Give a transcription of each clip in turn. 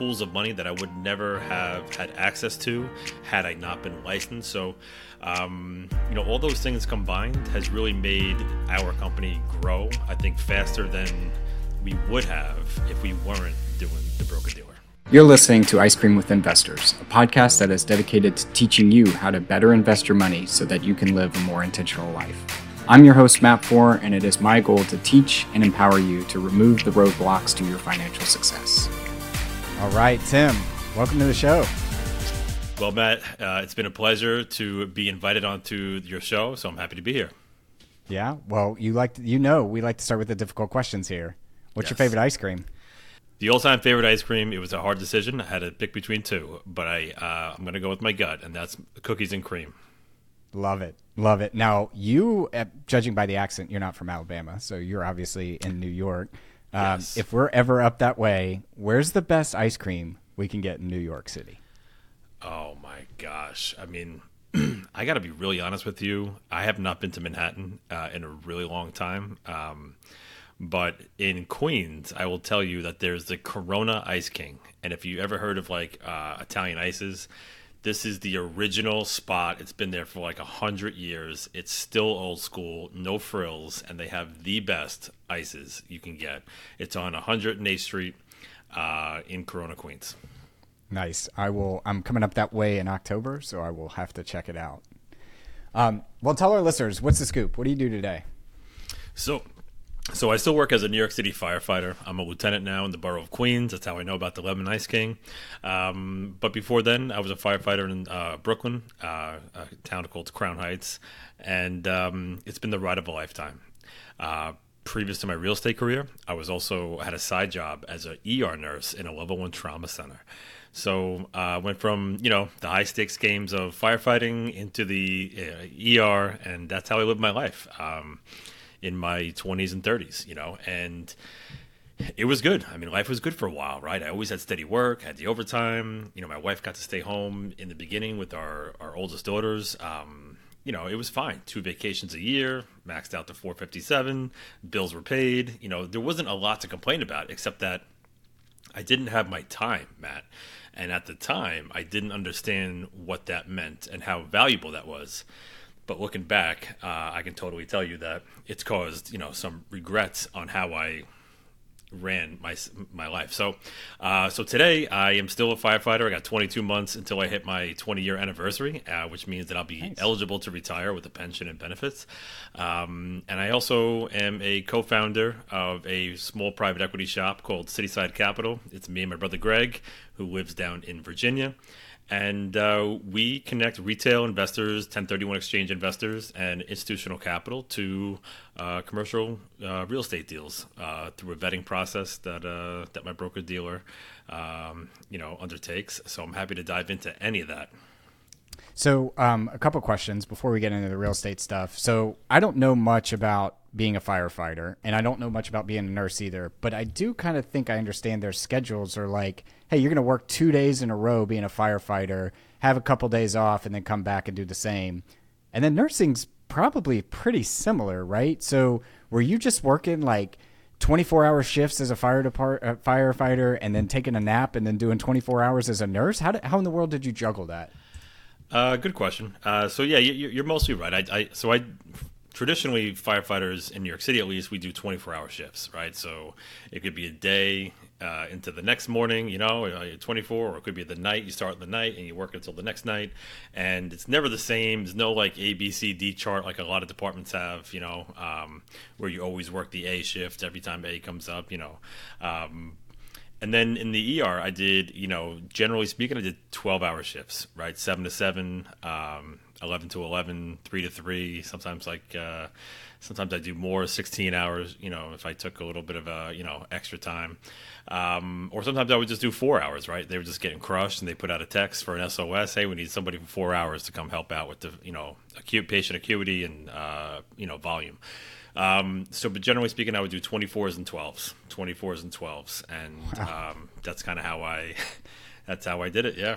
pools of money that I would never have had access to had I not been licensed. So, um, you know, all those things combined has really made our company grow. I think faster than we would have if we weren't doing the broker dealer. You're listening to Ice Cream with Investors, a podcast that is dedicated to teaching you how to better invest your money so that you can live a more intentional life. I'm your host, Matt Fore, and it is my goal to teach and empower you to remove the roadblocks to your financial success. All right, Tim, welcome to the show. Well, Matt, uh, it's been a pleasure to be invited onto your show, so I'm happy to be here. Yeah, well, you like to, you know we like to start with the difficult questions here. What's yes. your favorite ice cream? The all-time favorite ice cream. It was a hard decision. I had to pick between two, but I uh, I'm going to go with my gut, and that's cookies and cream. Love it, love it. Now, you, uh, judging by the accent, you're not from Alabama, so you're obviously in New York. Um, yes. If we're ever up that way, where's the best ice cream we can get in New York City? Oh my gosh! I mean, I got to be really honest with you. I have not been to Manhattan uh, in a really long time. Um, but in Queens, I will tell you that there's the Corona Ice King, and if you ever heard of like uh, Italian ices, this is the original spot. It's been there for like a hundred years. It's still old school, no frills, and they have the best ices you can get. It's on 108th Street uh, in Corona, Queens. Nice. I will. I'm coming up that way in October, so I will have to check it out. Um, well, tell our listeners what's the scoop. What do you do today? So so I still work as a New York City firefighter. I'm a lieutenant now in the borough of Queens. That's how I know about the Lemon Ice King. Um, but before then, I was a firefighter in uh, Brooklyn, uh, a town called Crown Heights, and um, it's been the ride of a lifetime. Uh, previous to my real estate career, I was also had a side job as an ER nurse in a level one trauma center. So I uh, went from you know the high stakes games of firefighting into the uh, ER, and that's how I lived my life. Um, in my 20s and 30s, you know, and it was good. I mean, life was good for a while, right? I always had steady work, had the overtime. You know, my wife got to stay home in the beginning with our, our oldest daughters. Um, you know, it was fine. Two vacations a year, maxed out to 457, bills were paid. You know, there wasn't a lot to complain about except that I didn't have my time, Matt. And at the time, I didn't understand what that meant and how valuable that was. But looking back, uh, I can totally tell you that it's caused you know some regrets on how I ran my my life. So, uh, so today I am still a firefighter. I got 22 months until I hit my 20 year anniversary, uh, which means that I'll be nice. eligible to retire with a pension and benefits. Um, and I also am a co-founder of a small private equity shop called Cityside Capital. It's me and my brother Greg, who lives down in Virginia and uh, we connect retail investors, 1031 exchange investors, and institutional capital to uh, commercial uh, real estate deals uh, through a vetting process that uh, that my broker dealer, um, you know, undertakes. So I'm happy to dive into any of that. So, um, a couple questions before we get into the real estate stuff. So, I don't know much about being a firefighter, and I don't know much about being a nurse either. But I do kind of think I understand their schedules are like hey, you're going to work two days in a row being a firefighter, have a couple days off, and then come back and do the same. And then nursing's probably pretty similar, right? So were you just working like 24 hour shifts as a fire depart uh, firefighter and then taking a nap and then doing 24 hours as a nurse? How, did, how in the world did you juggle that? Uh, good question. Uh, so yeah, you, are mostly right. I, I, so I traditionally firefighters in New York City at least we do 24 hour shifts, right? So it could be a day, uh, into the next morning, you know, uh, 24, or it could be the night. You start the night and you work until the next night, and it's never the same. There's no like A, B, C, D chart like a lot of departments have, you know, um, where you always work the A shift every time A comes up, you know. Um, and then in the ER, I did, you know, generally speaking, I did 12 hour shifts, right? 7 to 7, um, 11 to 11, 3 to 3, sometimes like, uh, sometimes I do more, 16 hours, you know, if I took a little bit of a, you know, extra time. Um, or sometimes I would just do four hours, right? They were just getting crushed and they put out a text for an SOS. Hey, we need somebody for four hours to come help out with the, you know, acute patient acuity and, uh, you know, volume. Um, so, but generally speaking, I would do 24s and 12s, 24s and 12s. And wow. um, that's kind of how I, that's how I did it. Yeah.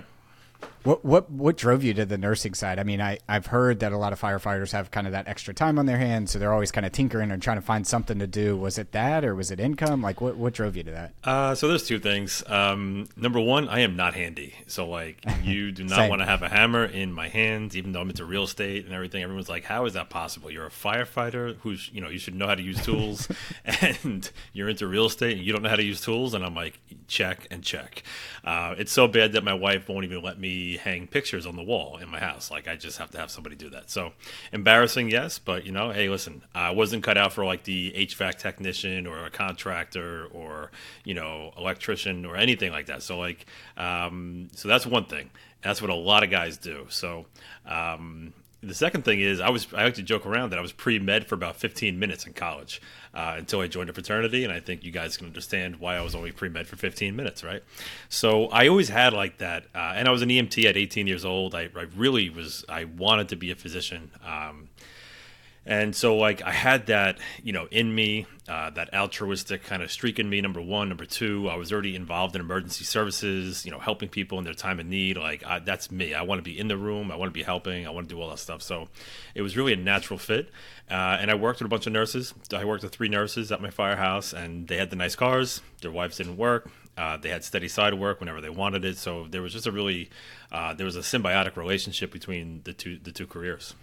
What what what drove you to the nursing side? I mean, I I've heard that a lot of firefighters have kind of that extra time on their hands, so they're always kind of tinkering and trying to find something to do. Was it that, or was it income? Like, what what drove you to that? Uh, so there's two things. Um, number one, I am not handy, so like you do not want to have a hammer in my hands, even though I'm into real estate and everything. Everyone's like, "How is that possible? You're a firefighter who's you know you should know how to use tools, and you're into real estate and you don't know how to use tools." And I'm like, check and check. Uh, it's so bad that my wife won't even let me hang pictures on the wall in my house. Like I just have to have somebody do that. So embarrassing, yes, but you know, hey, listen, I wasn't cut out for like the HVAC technician or a contractor or you know electrician or anything like that. So like, um, so that's one thing. That's what a lot of guys do. So. Um, the second thing is I was I like to joke around that I was pre med for about 15 minutes in college uh, until I joined a fraternity, and I think you guys can understand why I was only pre med for 15 minutes, right? So I always had like that, uh, and I was an EMT at 18 years old. I, I really was I wanted to be a physician. Um, and so, like, I had that, you know, in me, uh, that altruistic kind of streak in me. Number one, number two, I was already involved in emergency services, you know, helping people in their time of need. Like, I, that's me. I want to be in the room. I want to be helping. I want to do all that stuff. So, it was really a natural fit. Uh, and I worked with a bunch of nurses. I worked with three nurses at my firehouse, and they had the nice cars. Their wives didn't work. Uh, they had steady side work whenever they wanted it. So there was just a really, uh, there was a symbiotic relationship between the two the two careers.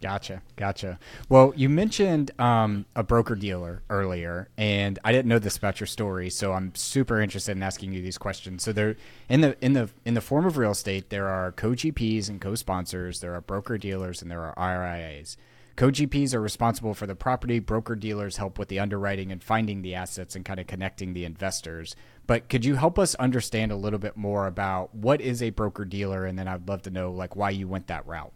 Gotcha, gotcha. Well, you mentioned um, a broker dealer earlier, and I didn't know this about your story, so I'm super interested in asking you these questions. So there, in the in the in the form of real estate, there are co-GPs and co-sponsors, there are broker dealers, and there are RIAs. Co-GPs are responsible for the property. Broker dealers help with the underwriting and finding the assets and kind of connecting the investors. But could you help us understand a little bit more about what is a broker dealer, and then I'd love to know like why you went that route.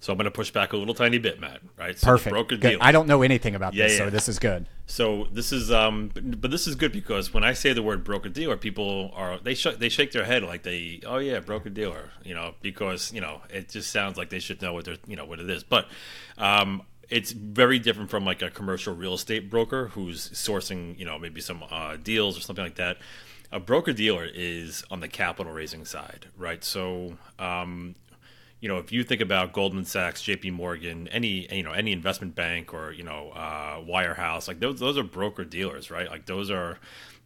So I'm going to push back a little tiny bit, Matt. Right? So Perfect. Broker deal. I don't know anything about yeah, this, yeah. so this is good. So this is, um, but this is good because when I say the word broker dealer, people are they sh- they shake their head like they, oh yeah, broker dealer, you know, because you know it just sounds like they should know what they're, you know, what it is. But um, it's very different from like a commercial real estate broker who's sourcing, you know, maybe some uh, deals or something like that. A broker dealer is on the capital raising side, right? So um, you know, if you think about Goldman Sachs, J.P. Morgan, any you know any investment bank or you know uh, wirehouse, like those those are broker dealers, right? Like those are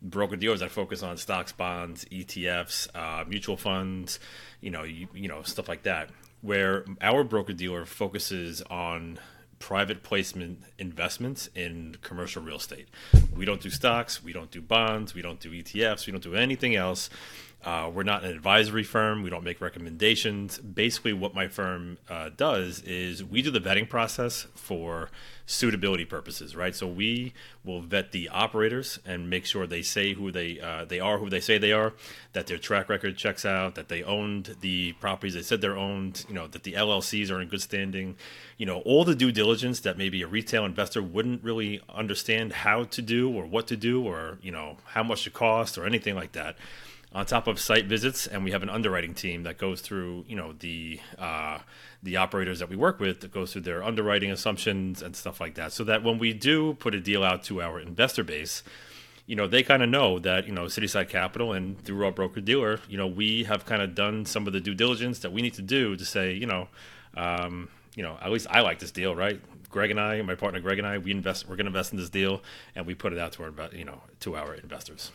broker dealers that focus on stocks, bonds, ETFs, uh, mutual funds, you know, you, you know stuff like that. Where our broker dealer focuses on private placement investments in commercial real estate. We don't do stocks, we don't do bonds, we don't do ETFs, we don't do anything else. Uh, we're not an advisory firm. We don't make recommendations. Basically, what my firm uh, does is we do the vetting process for suitability purposes, right? So we will vet the operators and make sure they say who they uh, they are, who they say they are, that their track record checks out, that they owned the properties they said they're owned, you know, that the LLCs are in good standing, you know, all the due diligence that maybe a retail investor wouldn't really understand how to do or what to do or you know how much it costs or anything like that on top of site visits, and we have an underwriting team that goes through, you know, the uh, the operators that we work with that goes through their underwriting assumptions and stuff like that, so that when we do put a deal out to our investor base, you know, they kind of know that you know Cityside Capital and through our broker dealer, you know, we have kind of done some of the due diligence that we need to do to say, you know, um, you know, at least I like this deal, right? Greg and I, my partner Greg and I, we invest. We're going to invest in this deal, and we put it out to our, you know, to our investors.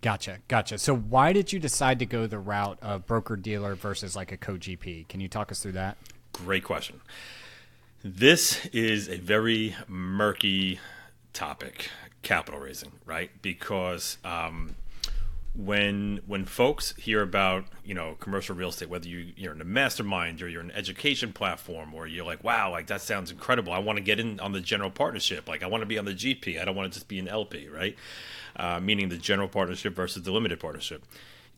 Gotcha, gotcha. So why did you decide to go the route of broker dealer versus like a co GP? Can you talk us through that? Great question. This is a very murky topic, capital raising, right? Because um, when when folks hear about you know commercial real estate, whether you you're in a mastermind or you're an education platform, or you're like, wow, like that sounds incredible. I want to get in on the general partnership. Like I want to be on the GP. I don't want to just be an LP, right? Uh, meaning the general partnership versus the limited partnership.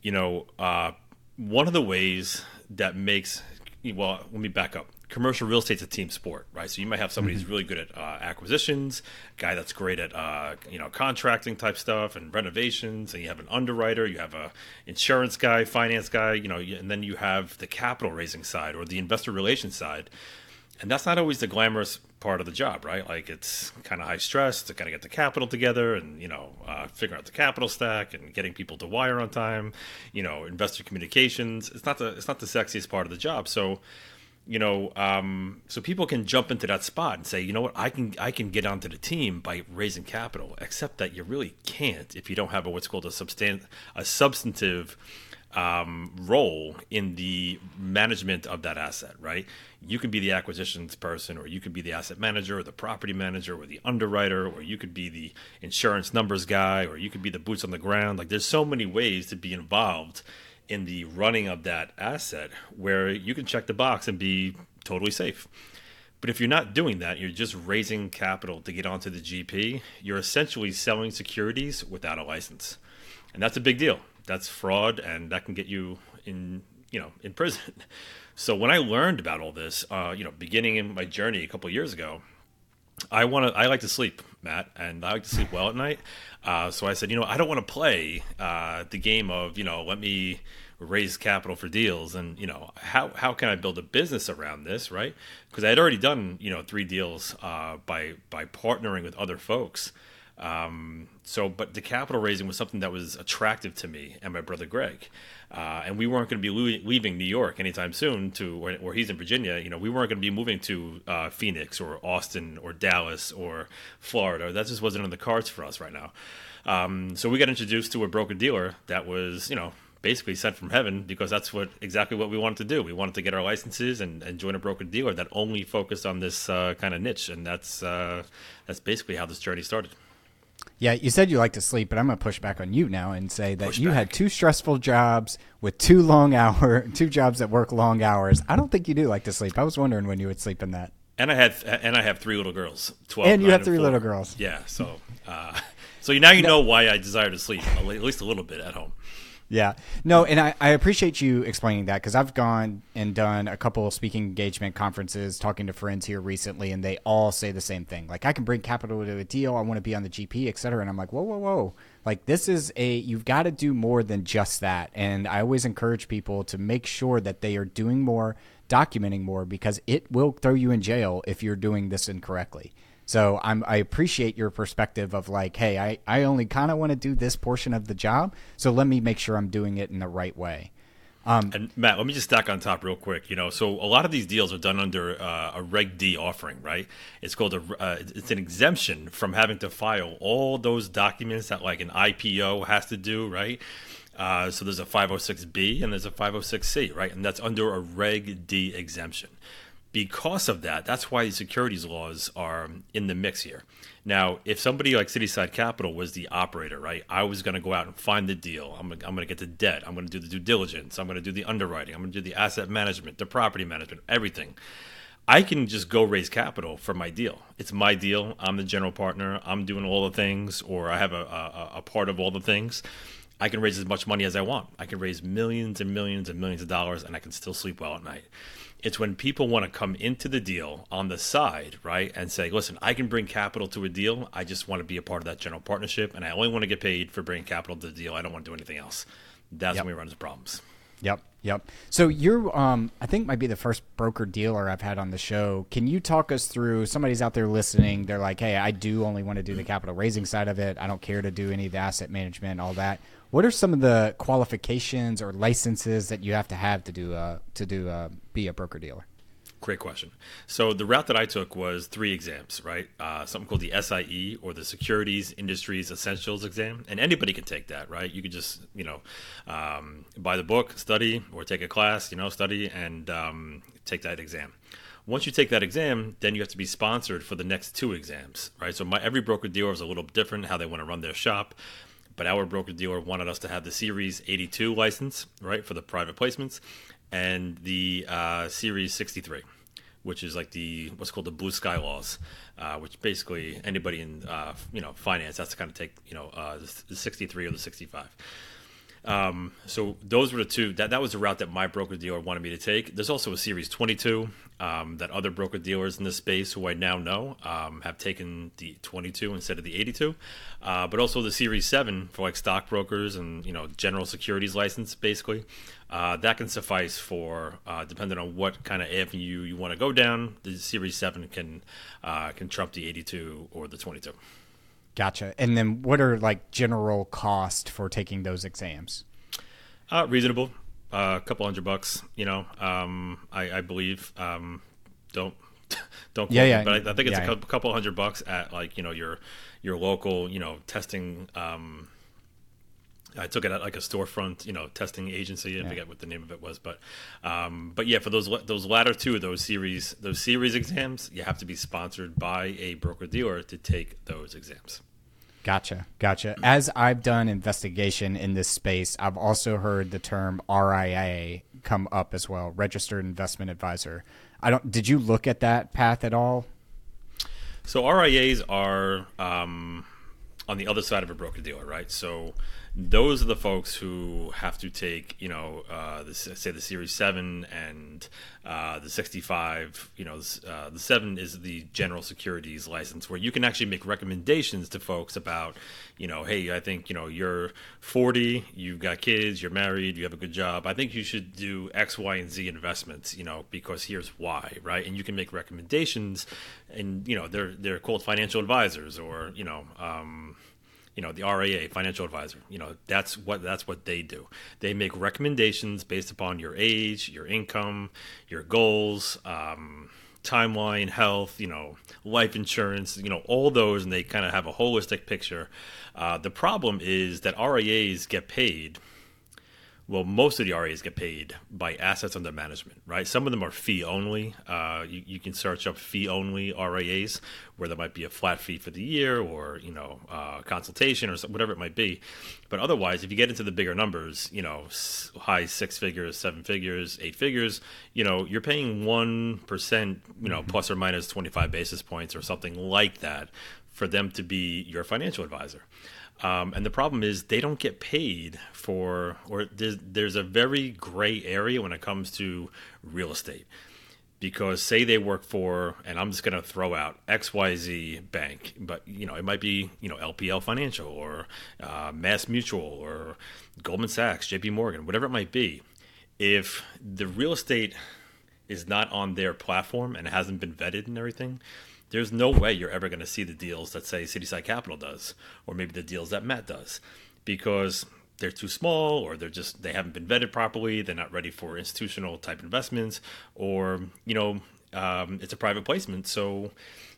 You know, uh, one of the ways that makes well, let me back up. Commercial real estate's a team sport, right? So you might have somebody mm-hmm. who's really good at uh, acquisitions, guy that's great at uh, you know contracting type stuff and renovations, and you have an underwriter, you have a insurance guy, finance guy, you know, and then you have the capital raising side or the investor relations side, and that's not always the glamorous part of the job, right? Like it's kind of high stress to kind of get the capital together and you know uh, figuring out the capital stack and getting people to wire on time. You know, investor communications. It's not the it's not the sexiest part of the job. So, you know, um, so people can jump into that spot and say, you know what, I can I can get onto the team by raising capital. Except that you really can't if you don't have a, what's called a substan a substantive um, role in the management of that asset, right? You could be the acquisitions person, or you could be the asset manager, or the property manager, or the underwriter, or you could be the insurance numbers guy, or you could be the boots on the ground. Like, there's so many ways to be involved in the running of that asset where you can check the box and be totally safe. But if you're not doing that, you're just raising capital to get onto the GP, you're essentially selling securities without a license. And that's a big deal that's fraud and that can get you in you know in prison. So when i learned about all this uh, you know beginning in my journey a couple years ago i want to i like to sleep matt and i like to sleep well at night. Uh, so i said you know i don't want to play uh, the game of you know let me raise capital for deals. And you know how how can i build a business around this right? Because i had already done you know three deals uh, by by partnering with other folks um, so, but the capital raising was something that was attractive to me and my brother Greg, uh, and we weren't going to be leaving New York anytime soon to where, where, he's in Virginia. You know, we weren't going to be moving to uh, Phoenix or Austin or Dallas or Florida. That just wasn't on the cards for us right now. Um, so we got introduced to a broker dealer that was, you know, basically sent from heaven because that's what exactly what we wanted to do. We wanted to get our licenses and, and join a broker dealer that only focused on this uh, kind of niche, and that's uh, that's basically how this journey started. Yeah, you said you like to sleep, but I'm going to push back on you now and say that push you back. had two stressful jobs with two long hour, two jobs that work long hours. I don't think you do like to sleep. I was wondering when you would sleep in that. And I had and I have three little girls, twelve. And you have three little girls. Yeah, so uh, so now you know why I desire to sleep at least a little bit at home. Yeah. No, and I, I appreciate you explaining that because I've gone and done a couple of speaking engagement conferences talking to friends here recently, and they all say the same thing. Like, I can bring capital to a deal. I want to be on the GP, et cetera. And I'm like, whoa, whoa, whoa. Like, this is a, you've got to do more than just that. And I always encourage people to make sure that they are doing more, documenting more, because it will throw you in jail if you're doing this incorrectly. So I'm, I appreciate your perspective of like, hey, I, I only kind of want to do this portion of the job, so let me make sure I'm doing it in the right way. Um, and Matt, let me just stack on top real quick. You know, so a lot of these deals are done under uh, a Reg D offering, right? It's called a, uh, it's an exemption from having to file all those documents that like an IPO has to do, right? Uh, so there's a 506B and there's a 506C, right? And that's under a Reg D exemption because of that, that's why the securities laws are in the mix here. Now, if somebody like Cityside Capital was the operator, right, I was going to go out and find the deal. I'm, I'm going to get the debt. I'm going to do the due diligence. I'm going to do the underwriting. I'm going to do the asset management, the property management, everything. I can just go raise capital for my deal. It's my deal. I'm the general partner. I'm doing all the things, or I have a, a, a part of all the things. I can raise as much money as I want. I can raise millions and millions and millions of dollars, and I can still sleep well at night. It's when people want to come into the deal on the side, right, and say, listen, I can bring capital to a deal. I just want to be a part of that general partnership, and I only want to get paid for bringing capital to the deal. I don't want to do anything else. That's yep. when we run into problems. Yep. Yep. So you're, um, I think, might be the first broker dealer I've had on the show. Can you talk us through? Somebody's out there listening. They're like, "Hey, I do only want to do the capital raising side of it. I don't care to do any of the asset management, all that." What are some of the qualifications or licenses that you have to have to do uh, to do uh, be a broker dealer? Great question. So the route that I took was three exams, right? Uh, something called the SIE or the Securities Industries Essentials exam, and anybody can take that, right? You could just, you know, um, buy the book, study, or take a class, you know, study and um, take that exam. Once you take that exam, then you have to be sponsored for the next two exams, right? So my every broker dealer is a little different how they want to run their shop but our broker dealer wanted us to have the Series 82 license, right, for the private placements, and the uh, Series 63, which is like the what's called the blue sky laws, uh, which basically anybody in uh, you know finance has to kind of take you know uh, the 63 or the 65. Um, so those were the two. That that was the route that my broker dealer wanted me to take. There's also a Series 22 um, that other broker dealers in this space, who I now know, um, have taken the 22 instead of the 82. Uh, but also the Series 7 for like stockbrokers and you know general securities license, basically. Uh, that can suffice for uh, depending on what kind of avenue you want to go down. The Series 7 can uh, can trump the 82 or the 22. Gotcha. And then what are like general cost for taking those exams? Uh, reasonable, uh, a couple hundred bucks. You know, um, I, I, believe. Um, don't don't yeah, yeah. Me, but I, I, think it's yeah, a couple, couple hundred bucks at like you know your your local you know testing. Um, I took it at like a storefront, you know, testing agency. I yeah. forget what the name of it was, but, um, but yeah, for those those latter two of those series those series exams, you have to be sponsored by a broker dealer to take those exams. Gotcha, gotcha. As I've done investigation in this space, I've also heard the term RIA come up as well, registered investment advisor. I don't. Did you look at that path at all? So RIAs are um, on the other side of a broker dealer, right? So those are the folks who have to take, you know, uh, the, say the Series 7 and uh, the 65. You know, uh, the 7 is the general securities license where you can actually make recommendations to folks about, you know, hey, I think, you know, you're 40, you've got kids, you're married, you have a good job. I think you should do X, Y, and Z investments, you know, because here's why, right? And you can make recommendations and, you know, they're, they're called financial advisors or, you know, um, you know the RIA financial advisor you know that's what that's what they do. They make recommendations based upon your age your income your goals um, timeline health you know life insurance you know all those and they kind of have a holistic picture. Uh, the problem is that RIAs get paid well, most of the RAs get paid by assets under management, right? Some of them are fee only. Uh, you, you, can search up fee only RAs, where there might be a flat fee for the year, or you know, uh, consultation, or whatever it might be. But otherwise, if you get into the bigger numbers, you know, high six figures, seven figures, eight figures, you know, you're paying one percent, you know, mm-hmm. plus or minus twenty five basis points or something like that for them to be your financial advisor. Um, and the problem is they don't get paid for, or there's, there's a very gray area when it comes to real estate. Because say they work for, and I'm just going to throw out XYZ Bank, but you know it might be you know LPL Financial or uh, Mass Mutual or Goldman Sachs, J.P. Morgan, whatever it might be. If the real estate is not on their platform and hasn't been vetted and everything, there's no way you're ever going to see the deals that say Cityside Capital does, or maybe the deals that Matt does, because they're too small, or they're just they haven't been vetted properly. They're not ready for institutional type investments, or you know, um, it's a private placement. So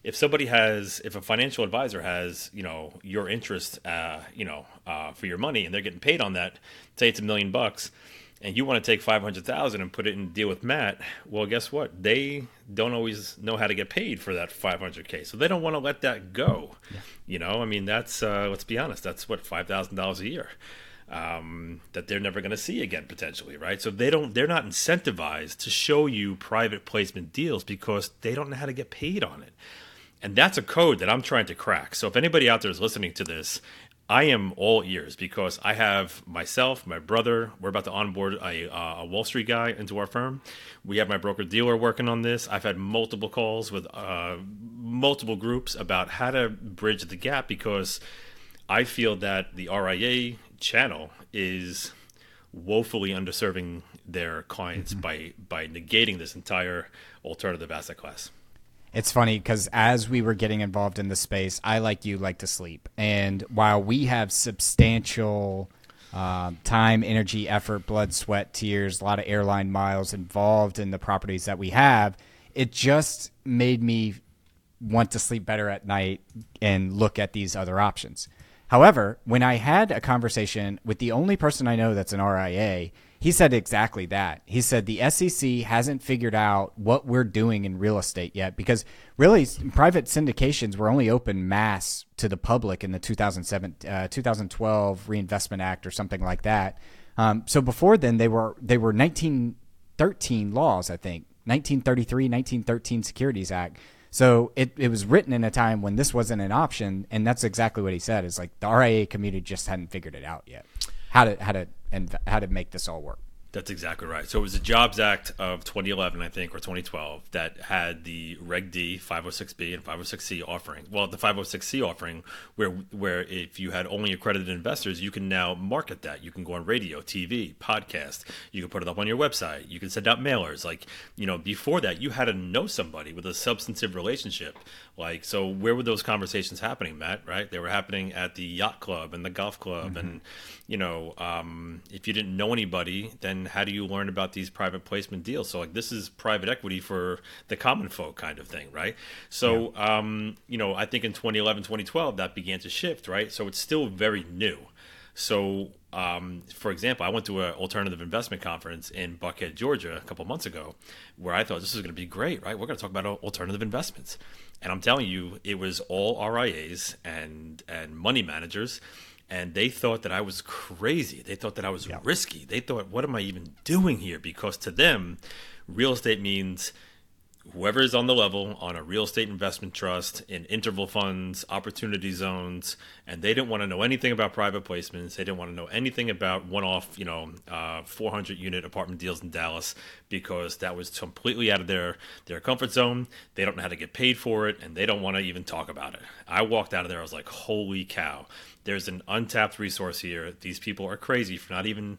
if somebody has, if a financial advisor has, you know, your interest, uh, you know, uh, for your money, and they're getting paid on that, say it's a million bucks and you want to take 500,000 and put it in deal with Matt, well, guess what? They don't always know how to get paid for that 500K. So they don't want to let that go. Yeah. You know, I mean, that's, uh, let's be honest, that's what, $5,000 a year um, that they're never going to see again, potentially, right? So they don't, they're not incentivized to show you private placement deals because they don't know how to get paid on it. And that's a code that I'm trying to crack. So if anybody out there is listening to this I am all ears because I have myself, my brother. We're about to onboard a, uh, a Wall Street guy into our firm. We have my broker dealer working on this. I've had multiple calls with uh, multiple groups about how to bridge the gap because I feel that the RIA channel is woefully underserving their clients mm-hmm. by by negating this entire alternative asset class. It's funny because as we were getting involved in the space, I like you like to sleep, and while we have substantial uh, time, energy, effort, blood, sweat, tears, a lot of airline miles involved in the properties that we have, it just made me want to sleep better at night and look at these other options. However, when I had a conversation with the only person I know that's an RIA, he said exactly that. He said the SEC hasn't figured out what we're doing in real estate yet because really private syndications were only open mass to the public in the 2007 uh, 2012 Reinvestment Act or something like that. Um, so before then they were they were 1913 laws, I think. 1933, 1913 Securities Act. So it, it was written in a time when this wasn't an option, and that's exactly what he said. Is like the RIA community just hadn't figured it out yet. How to how to and how to make this all work. That's exactly right. So it was the Jobs Act of 2011, I think, or 2012, that had the Reg D, 506B, and 506C offering. Well, the 506C offering, where where if you had only accredited investors, you can now market that. You can go on radio, TV, podcast. You can put it up on your website. You can send out mailers. Like you know, before that, you had to know somebody with a substantive relationship. Like so, where were those conversations happening, Matt? Right? They were happening at the yacht club and the golf club, mm-hmm. and you know, um, if you didn't know anybody, then how do you learn about these private placement deals? So like this is private equity for the common folk kind of thing, right? So yeah. um, you know, I think in 2011, 2012 that began to shift, right? So it's still very new. So um, for example, I went to an alternative investment conference in Buckhead, Georgia, a couple months ago, where I thought this is going to be great, right? We're going to talk about alternative investments, and I'm telling you, it was all RIAs and and money managers and they thought that I was crazy. They thought that I was yeah. risky. They thought, what am I even doing here? Because to them, real estate means whoever is on the level on a real estate investment trust in interval funds, opportunity zones, and they didn't want to know anything about private placements. They didn't want to know anything about one-off, you know, uh, 400 unit apartment deals in Dallas because that was completely out of their their comfort zone. They don't know how to get paid for it, and they don't want to even talk about it. I walked out of there. I was like, holy cow! There's an untapped resource here. These people are crazy for not even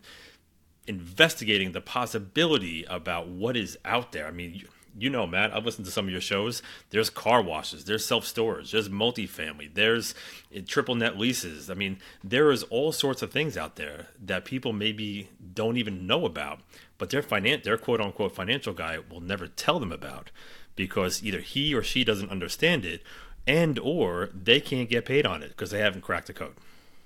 investigating the possibility about what is out there. I mean, you know, Matt, I've listened to some of your shows. There's car washes, there's self storage, there's multifamily, there's eh, triple net leases. I mean, there is all sorts of things out there that people maybe don't even know about, but their finan- their quote unquote financial guy will never tell them about because either he or she doesn't understand it and or they can't get paid on it because they haven't cracked the code.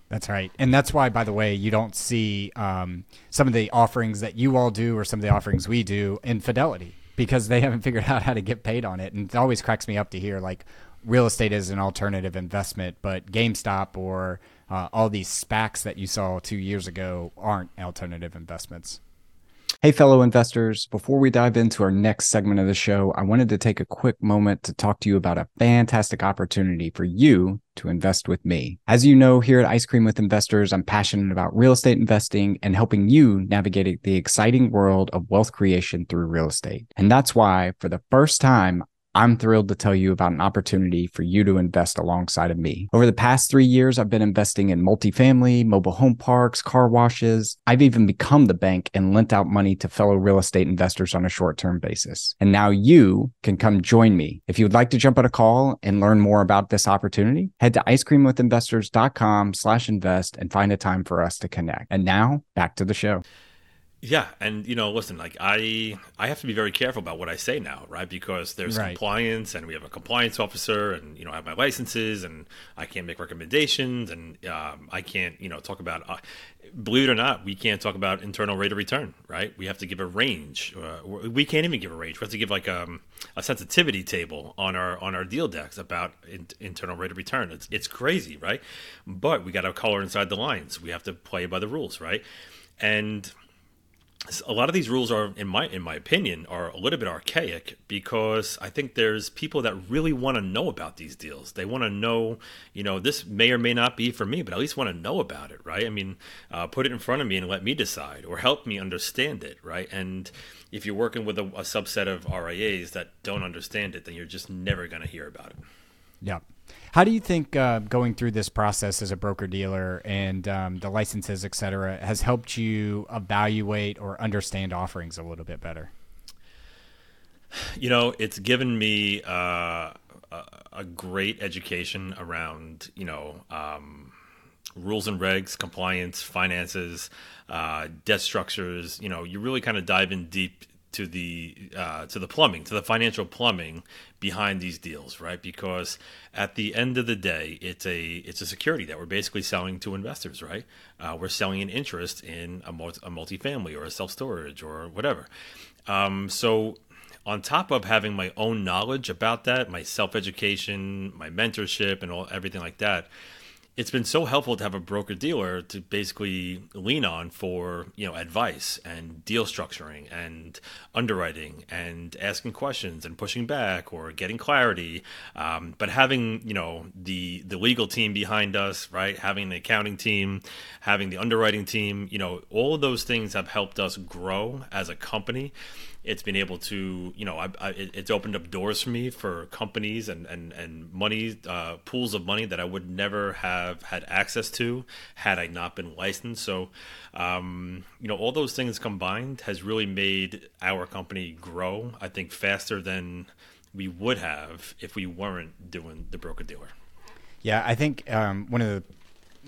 That's right, and that's why, by the way, you don't see um, some of the offerings that you all do or some of the offerings we do in Fidelity because they haven't figured out how to get paid on it. And it always cracks me up to hear like real estate is an alternative investment, but GameStop or uh, all these SPACs that you saw two years ago aren't alternative investments. Hey, fellow investors. Before we dive into our next segment of the show, I wanted to take a quick moment to talk to you about a fantastic opportunity for you to invest with me. As you know, here at Ice Cream with Investors, I'm passionate about real estate investing and helping you navigate the exciting world of wealth creation through real estate. And that's why, for the first time, I'm thrilled to tell you about an opportunity for you to invest alongside of me. Over the past three years, I've been investing in multifamily, mobile home parks, car washes. I've even become the bank and lent out money to fellow real estate investors on a short term basis. And now you can come join me. If you would like to jump on a call and learn more about this opportunity, head to icecreamwithinvestors.com slash invest and find a time for us to connect. And now back to the show. Yeah, and you know, listen, like I I have to be very careful about what I say now, right? Because there's right. compliance and we have a compliance officer and you know, I have my licenses and I can't make recommendations and um, I can't, you know, talk about uh, believe it or not, we can't talk about internal rate of return, right? We have to give a range. Uh, we can't even give a range. We have to give like um, a sensitivity table on our on our deal decks about in, internal rate of return. It's it's crazy, right? But we got to color inside the lines. We have to play by the rules, right? And a lot of these rules are in my in my opinion are a little bit archaic because I think there's people that really want to know about these deals. They want to know, you know, this may or may not be for me, but at least want to know about it, right? I mean, uh, put it in front of me and let me decide, or help me understand it, right? And if you're working with a, a subset of RIAs that don't understand it, then you're just never going to hear about it. Yeah. How do you think uh, going through this process as a broker dealer and um, the licenses, et cetera, has helped you evaluate or understand offerings a little bit better? You know, it's given me uh, a, a, great education around, you know, um, rules and regs, compliance, finances, uh, debt structures. You know, you really kind of dive in deep to the uh, to the plumbing, to the financial plumbing behind these deals, right? Because at the end of the day, it's a it's a security that we're basically selling to investors, right? Uh, we're selling an interest in a, multi, a multifamily or a self storage or whatever. Um, so, on top of having my own knowledge about that, my self education, my mentorship, and all everything like that, it's been so helpful to have a broker dealer to basically lean on for you know advice and deal structuring and underwriting and asking questions and pushing back or getting clarity. Um, but having you know the the legal team behind us, right? Having the accounting team, having the underwriting team, you know, all of those things have helped us grow as a company it's been able to you know I, I, it's opened up doors for me for companies and and and money uh, pools of money that I would never have had access to had I not been licensed. So um, you know all those things combined has really made our company grow. I think faster than we would have if we weren't doing the broker dealer. Yeah, I think um, one of the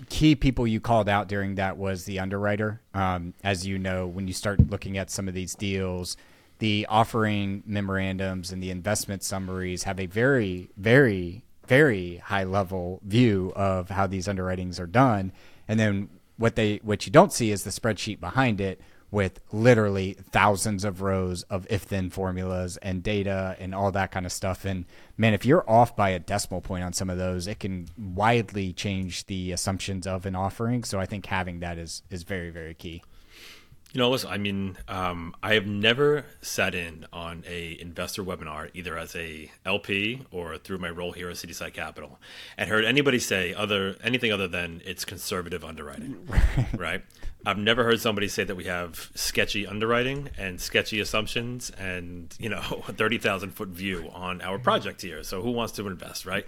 key people you called out during that was the underwriter. Um, as you know, when you start looking at some of these deals, the offering memorandums and the investment summaries have a very, very, very high level view of how these underwritings are done. And then what they what you don't see is the spreadsheet behind it with literally thousands of rows of if then formulas and data and all that kind of stuff. And man, if you're off by a decimal point on some of those, it can widely change the assumptions of an offering. So I think having that is is very, very key. You know, listen. I mean, um, I have never sat in on a investor webinar either as a LP or through my role here at Cityside Capital, and heard anybody say other anything other than it's conservative underwriting. right? I've never heard somebody say that we have sketchy underwriting and sketchy assumptions, and you know, a thirty thousand foot view on our project here. So, who wants to invest, right?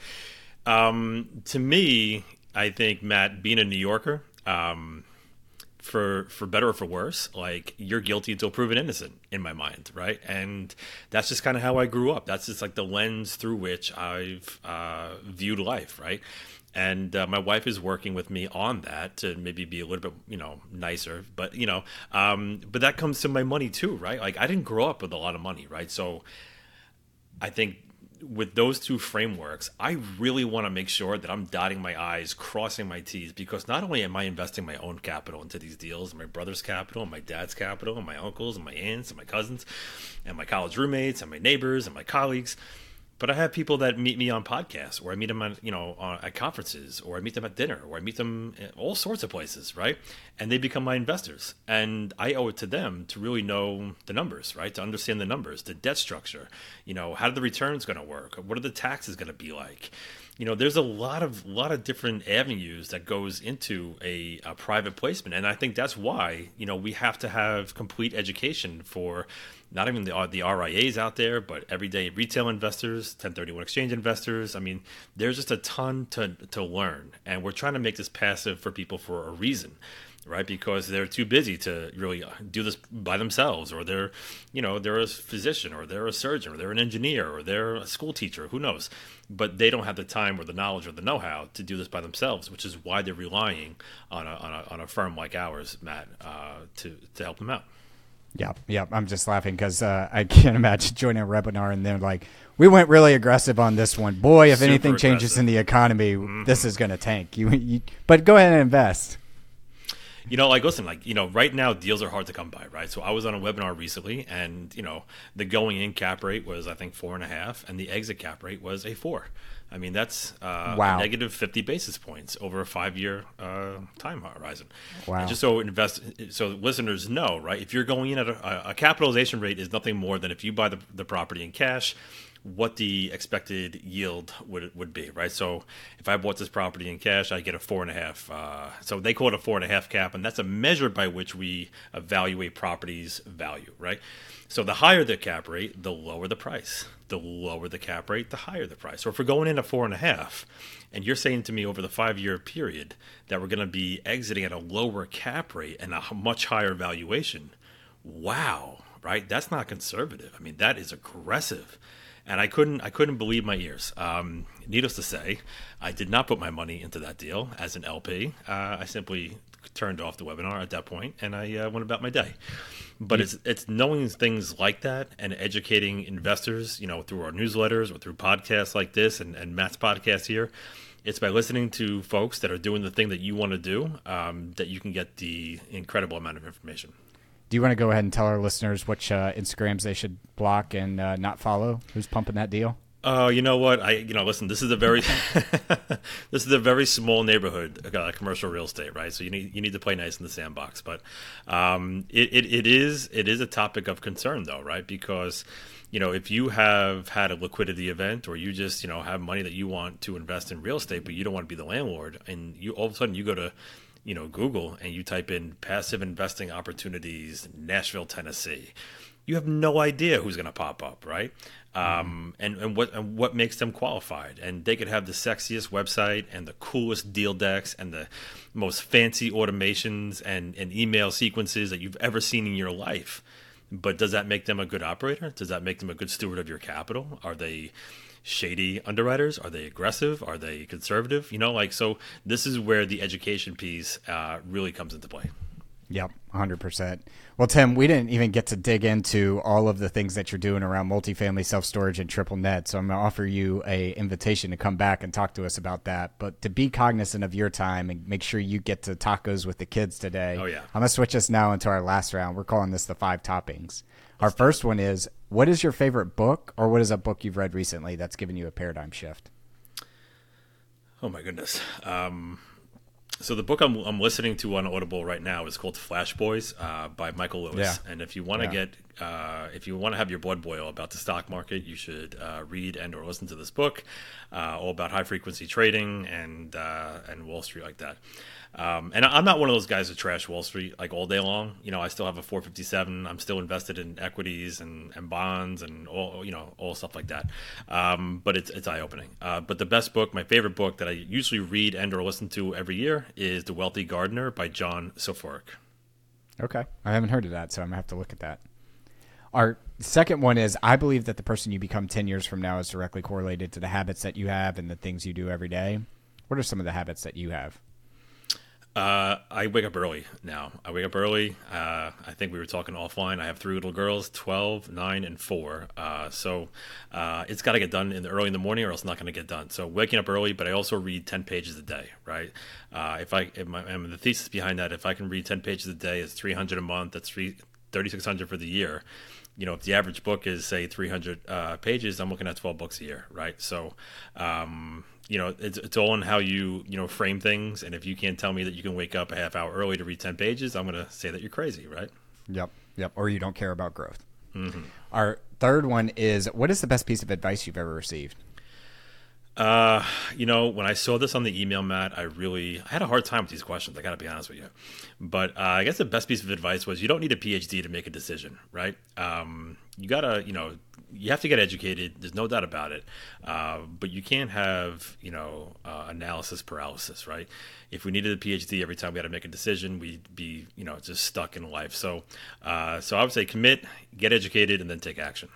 Um, to me, I think Matt, being a New Yorker. Um, for for better or for worse like you're guilty until proven innocent in my mind right? And that's just kind of how i grew up. That's just like the lens through which i've uh, viewed life right? And uh, my wife is working with me on that to maybe be a little bit you know nicer but you know um, but that comes to my money too right? Like i didn't grow up with a lot of money right? So i think with those two frameworks, I really want to make sure that I'm dotting my I's, crossing my T's, because not only am I investing my own capital into these deals, my brother's capital, and my dad's capital, and my uncles, and my aunts, and my cousins, and my college roommates, and my neighbors, and my colleagues, but I have people that meet me on podcasts, or I meet them at you know at conferences, or I meet them at dinner, or I meet them all sorts of places, right? And they become my investors, and I owe it to them to really know the numbers, right? To understand the numbers, the debt structure, you know, how the returns going to work? What are the taxes going to be like? you know there's a lot of lot of different avenues that goes into a, a, private placement and i think that's why you know we have to have complete education for not even the, the RIAs out there, but everyday retail investors, 1031 exchange investors. I mean, there's just a ton to, to learn. And we're trying to make this passive for people for a reason, right? Because they're too busy to really do this by themselves, or they're, you know, they're a physician, or they're a surgeon, or they're an engineer, or they're a school teacher, who knows? But they don't have the time or the knowledge or the know how to do this by themselves, which is why they're relying on a, on a, on a firm like ours, Matt, uh, to, to help them out. Yeah, yeah. I'm just laughing because uh, I can't imagine joining a webinar and they're like, "We went really aggressive on this one, boy. If Super anything changes in the economy, mm-hmm. this is going to tank." You, you, but go ahead and invest. You know, like listen, like you know, right now deals are hard to come by, right? So I was on a webinar recently, and you know, the going in cap rate was I think four and a half, and the exit cap rate was a four. I mean, that's uh, wow. negative 50 basis points over a five year uh, time horizon. Wow. And just so invest, so listeners know, right? If you're going in at a, a, capitalization rate is nothing more than if you buy the, the property in cash, what the expected yield would would be, right? So if I bought this property in cash, I get a four and a half. Uh, so they call it a four and a half cap, and that's a measure by which we evaluate properties' value, right? So the higher the cap rate, the lower the price. The lower the cap rate, the higher the price. So if we're going in at four and a half, and you're saying to me over the five year period that we're going to be exiting at a lower cap rate and a much higher valuation, wow, right? That's not conservative. I mean, that is aggressive and I couldn't I couldn't believe my ears. Um, needless to say, I did not put my money into that deal as an LP. Uh, I simply turned off the webinar at that point, and I uh, went about my day. But it's it's knowing things like that and educating investors, you know, through our newsletters or through podcasts like this and, and Matt's podcast here. It's by listening to folks that are doing the thing that you want to do um, that you can get the incredible amount of information. Do you want to go ahead and tell our listeners which uh, Instagrams they should block and uh, not follow? Who's pumping that deal? Oh, you know what? I you know listen. This is a very this is a very small neighborhood, uh, commercial real estate, right? So you need you need to play nice in the sandbox. But um, it, it it is it is a topic of concern though, right? Because you know if you have had a liquidity event or you just you know have money that you want to invest in real estate, but you don't want to be the landlord, and you all of a sudden you go to you know Google and you type in passive investing opportunities, Nashville, Tennessee you have no idea who's going to pop up, right? Um, and, and what and what makes them qualified. And they could have the sexiest website and the coolest deal decks and the most fancy automations and, and email sequences that you've ever seen in your life. But does that make them a good operator? Does that make them a good steward of your capital? Are they shady underwriters? Are they aggressive? Are they conservative? You know, like so. This is where the education piece uh, really comes into play. Yep, 100%. Well, Tim, we didn't even get to dig into all of the things that you're doing around multifamily self storage and triple net. So I'm going to offer you a invitation to come back and talk to us about that. But to be cognizant of your time and make sure you get to tacos with the kids today. Oh, yeah. I'm going to switch us now into our last round. We're calling this the five toppings. Our first one is what is your favorite book or what is a book you've read recently that's given you a paradigm shift? Oh, my goodness. Um, so the book I'm, I'm listening to on Audible right now is called Flash Boys uh, by Michael Lewis. Yeah. And if you want to Yeah. get, uh, if you want to have your blood boil about the stock market, you should uh, read and or listen to this book, uh, all about high frequency trading and uh, and Wall Street like that. Um, and I'm not one of those guys that trash Wall Street like all day long. You know, I still have a 457. I'm still invested in equities and, and bonds and all you know all stuff like that. Um, but it's it's eye opening. Uh, but the best book, my favorite book that I usually read and or listen to every year is The Wealthy Gardener by John Soforic. Okay. I haven't heard of that, so I'm to have to look at that. Our second one is I believe that the person you become 10 years from now is directly correlated to the habits that you have and the things you do every day. What are some of the habits that you have? Uh, I wake up early now. I wake up early. Uh, I think we were talking offline. I have three little girls 12, 9, and 4. Uh, so uh, it's got to get done in the early in the morning or else not going to get done. So waking up early, but I also read 10 pages a day, right? Uh, if I, if my, and the thesis behind that, if I can read 10 pages a day, it's 300 a month. That's three, 3,600 for the year. You know, if the average book is say 300 uh, pages, I'm looking at 12 books a year, right? So, um, you know, it's, it's all in how you, you know, frame things. And if you can't tell me that you can wake up a half hour early to read 10 pages, I'm going to say that you're crazy, right? Yep. Yep. Or you don't care about growth. Mm-hmm. Our third one is what is the best piece of advice you've ever received? Uh, you know, when I saw this on the email, Matt, I really I had a hard time with these questions. I got to be honest with you. But uh, I guess the best piece of advice was you don't need a PhD to make a decision, right? Um, you gotta, you know, you have to get educated. There's no doubt about it. Uh, but you can't have, you know, uh, analysis paralysis, right? If we needed a PhD every time we had to make a decision, we'd be, you know, just stuck in life. So, uh, so I would say commit, get educated, and then take action.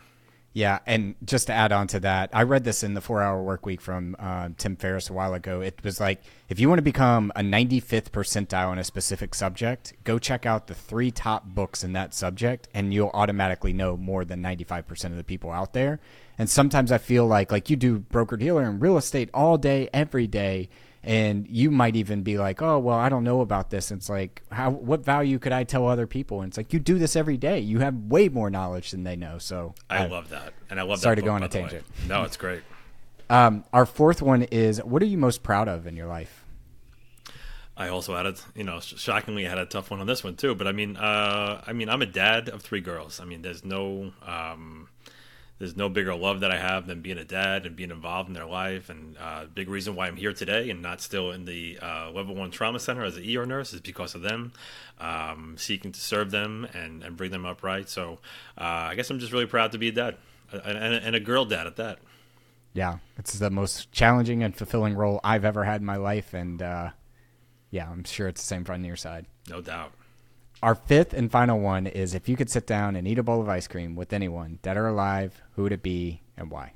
Yeah, and just to add on to that, I read this in the Four Hour Work Week from uh, Tim Ferriss a while ago. It was like if you want to become a 95th percentile in a specific subject, go check out the three top books in that subject, and you'll automatically know more than 95% of the people out there. And sometimes I feel like like you do broker dealer and real estate all day, every day, and you might even be like, "Oh, well, I don't know about this." And it's like, how what value could I tell other people? And it's like you do this every day. You have way more knowledge than they know. So I, love that, and I love. Sorry that to go on a tangent. No, it's great. Um, our fourth one is what are you most proud of in your life? I also had a, you know, shockingly, I had a tough one on this one too. But I mean, uh, I mean, I'm a dad of three girls. I mean, there's no, um, there's no bigger love that I have than being a dad and being involved in their life. And uh, big reason why I'm here today and not still in the uh, level one trauma center as an ER nurse is because of them, um, seeking to serve them and, and bring them up right. So uh, I guess I'm just really proud to be a dad and, and, and a girl dad at that. Yeah, it's the most challenging and fulfilling role I've ever had in my life, and uh, yeah, I'm sure it's the same for on your side. No doubt. Our fifth and final one is if you could sit down and eat a bowl of ice cream with anyone, dead or alive, who would it be and why?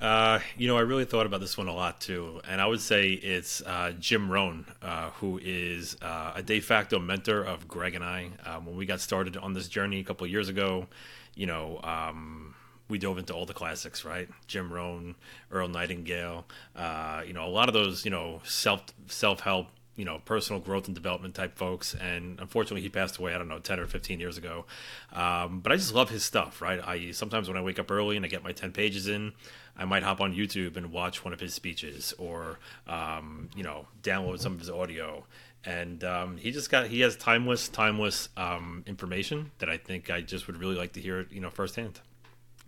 Uh, you know, I really thought about this one a lot too, and I would say it's uh, Jim Rohn, uh, who is uh, a de facto mentor of Greg and I. Um, when we got started on this journey a couple years ago, you know, um, we dove into all the classics, right? Jim Rohn, Earl Nightingale, uh, you know, a lot of those, you know, self self help you know personal growth and development type folks. And unfortunately he passed away i don't know 10 or 15 years ago. Um, but i just love his stuff right? I sometimes when i wake up early and i get my 10 pages in i might hop on youtube and watch one of his speeches or um, you know download some of his audio. And um, he just got he has timeless timeless um, information that i think i just would really like to hear you know firsthand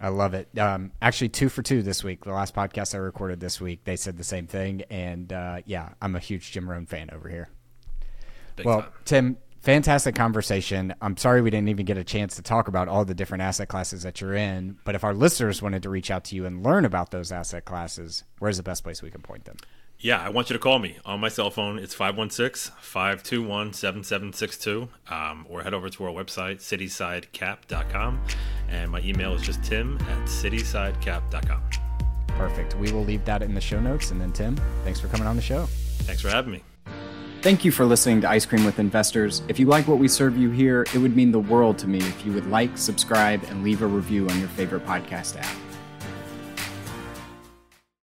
I love it. Um, actually, two for two this week. The last podcast I recorded this week, they said the same thing. And uh, yeah, I'm a huge Jim Rohn fan over here. Big well, time. Tim, fantastic conversation. I'm sorry we didn't even get a chance to talk about all the different asset classes that you're in. But if our listeners wanted to reach out to you and learn about those asset classes, where's the best place we can point them? Yeah, I want you to call me on my cell phone. It's 516 521 7762. Um, or head over to our website, citysidecap.com. And my email is just tim at citysidecap.com. Perfect. We will leave that in the show notes. And then, Tim, thanks for coming on the show. Thanks for having me. Thank you for listening to Ice Cream with Investors. If you like what we serve you here, it would mean the world to me if you would like, subscribe, and leave a review on your favorite podcast app.